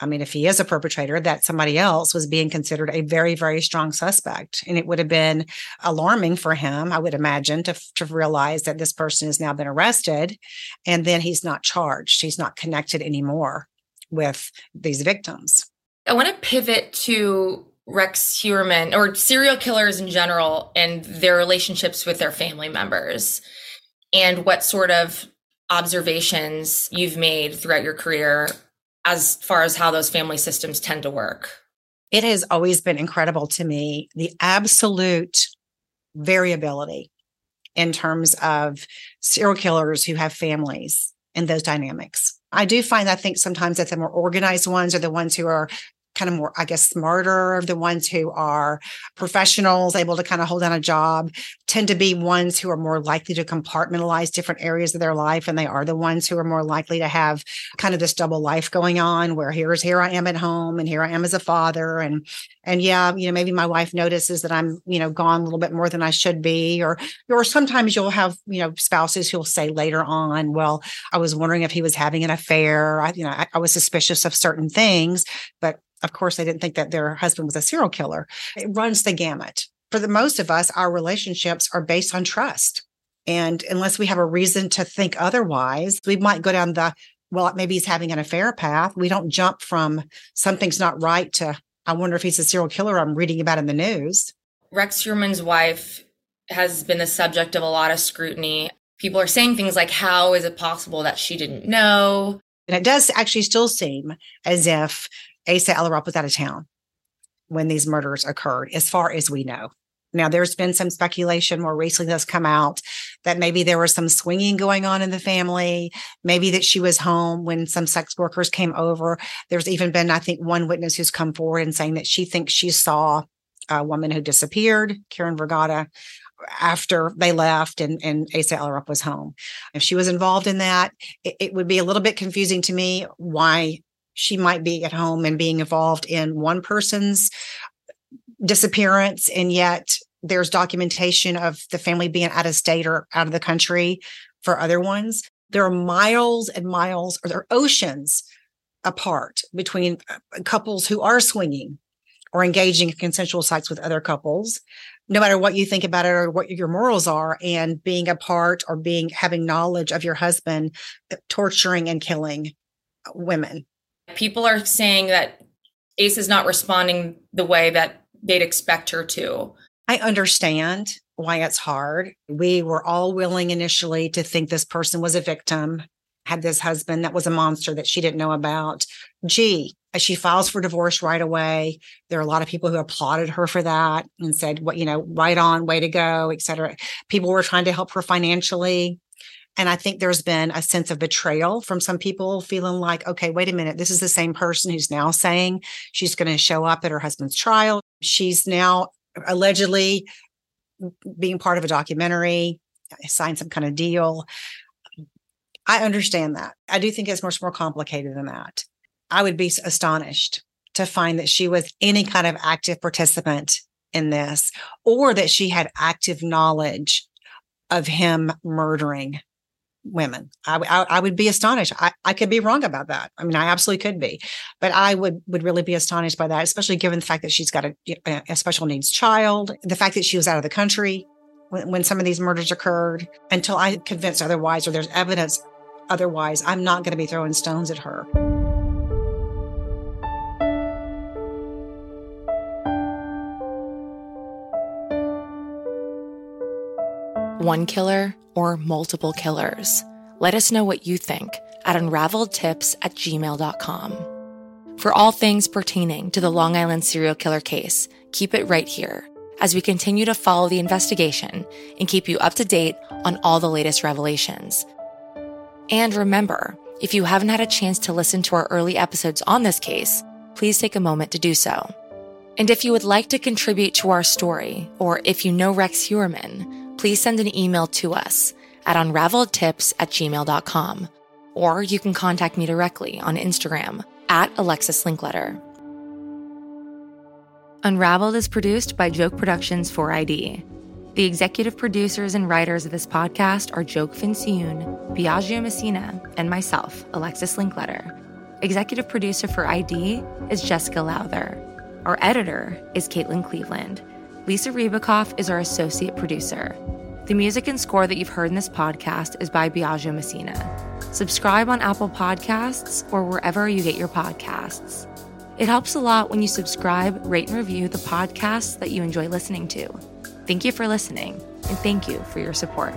I mean, if he is a perpetrator, that somebody else was being considered a very, very strong suspect. And it would have been alarming for him, I would imagine, to, to realize that this person has now been arrested and then he's not charged. He's not connected anymore with these victims. I want to pivot to Rex Heuermann or serial killers in general and their relationships with their family members and what sort of observations you've made throughout your career as far as how those family systems tend to work? It has always been incredible to me the absolute variability in terms of serial killers who have families and those dynamics. I do find I think sometimes that the more organized ones are the ones who are kind of more, I guess, smarter, the ones who are professionals, able to kind of hold down a job, tend to be ones who are more likely to compartmentalize different areas of their life. And they are the ones who are more likely to have kind of this double life going on where here's here I am at home and here I am as a father. And and yeah, you know, maybe my wife notices that I'm, you know, gone a little bit more than I should be. Or or sometimes you'll have, you know, spouses who'll say later on, well, I was wondering if he was having an affair. I, you know, I, I was suspicious of certain things, but of course, they didn't think that their husband was a serial killer. It runs the gamut. For the most of us, our relationships are based on trust. And unless we have a reason to think otherwise, we might go down the, well, maybe he's having an affair path. We don't jump from something's not right to, I wonder if he's a serial killer I'm reading about in the news. Rex Heuermann's wife has been the subject of a lot of scrutiny. People are saying things like, how is it possible that she didn't know? And it does actually still seem as if Asa Ellerup was out of town when these murders occurred, as far as we know. Now, there's been some speculation more recently that's come out that maybe there was some swinging going on in the family, maybe that she was home when some sex workers came over. There's even been, I think, one witness who's come forward and saying that she thinks she saw a woman who disappeared, Karen Vergata, after they left and, and Asa Ellerup was home. If she was involved in that, it, it would be a little bit confusing to me why she might be at home and being involved in one person's disappearance and yet there's documentation of the family being out of state or out of the country for other ones. There are miles and miles or there are oceans apart between uh, couples who are swinging or engaging in consensual sex with other couples no matter what you think about it or what your morals are and being a part or being having knowledge of your husband uh, torturing and killing women People are saying that Ace is not responding the way that they'd expect her to. I understand why it's hard. We were all willing initially to think this person was a victim, had this husband that was a monster that she didn't know about. Gee, uh, she files for divorce right away. There are a lot of people who applauded her for that and said, what, you know, right on, way to go, et cetera. People were trying to help her financially. And I think there's been a sense of betrayal from some people feeling like, okay, wait a minute, this is the same person who's now saying she's going to show up at her husband's trial. She's now allegedly being part of a documentary, signed some kind of deal. I understand that. I do think it's much more complicated than that. I would be astonished to find that she was any kind of active participant in this or that she had active knowledge of him murdering women. I, I, I, would be astonished. I, I could be wrong about that. I mean, I absolutely could be, but I would would really be astonished by that, especially given the fact that she's got a, a special needs child, the fact that she was out of the country when, when some of these murders occurred. Until I'm convinced otherwise, or there's evidence otherwise, I'm not going to be throwing stones at her. One killer or multiple killers? Let us know what you think at unraveledtips at gmail.com. For all things pertaining to the Long Island serial killer case, keep it right here as we continue to follow the investigation and keep you up to date on all the latest revelations. And remember, if you haven't had a chance to listen to our early episodes on this case, please take a moment to do so. And if you would like to contribute to our story, or if you know Rex Heuermann, please send an email to us at unraveledtips at gmail.com. Or you can contact me directly on Instagram at Alexis Linkletter. Unraveled is produced by Joke Productions for ID. The executive producers and writers of this podcast are Joke Fincioen, Biagio Messina, and myself, Alexis Linkletter. Executive producer for ID is Jessica Lowther. Our editor is Caitlin Cleveland. Lisa Ribicoff is our associate producer. The music and score that you've heard in this podcast is by Biagio Messina. Subscribe on Apple Podcasts or wherever you get your podcasts. It helps a lot when you subscribe, rate, and review the podcasts that you enjoy listening to. Thank you for listening, and thank you for your support.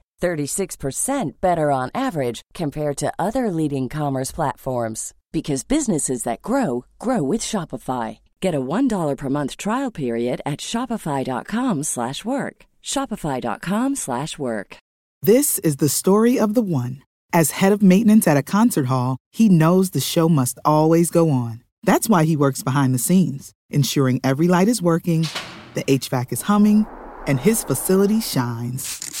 36% better on average compared to other leading commerce platforms because businesses that grow grow with Shopify. Get a $1 per month trial period at shopify.com/work. shopify.com/work. This is the story of the one. As head of maintenance at a concert hall, he knows the show must always go on. That's why he works behind the scenes, ensuring every light is working, the HVAC is humming, and his facility shines.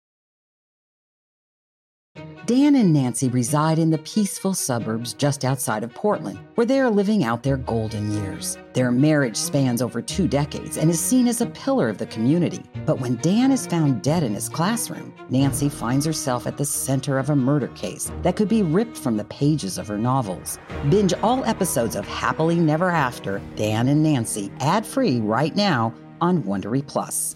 Dan and Nancy reside in the peaceful suburbs just outside of Portland, where they are living out their golden years. Their marriage spans over two decades and is seen as a pillar of the community. But when Dan is found dead in his classroom, Nancy finds herself at the center of a murder case that could be ripped from the pages of her novels. Binge all episodes of Happily Never After, Dan and Nancy, ad free right now on Wondery Plus.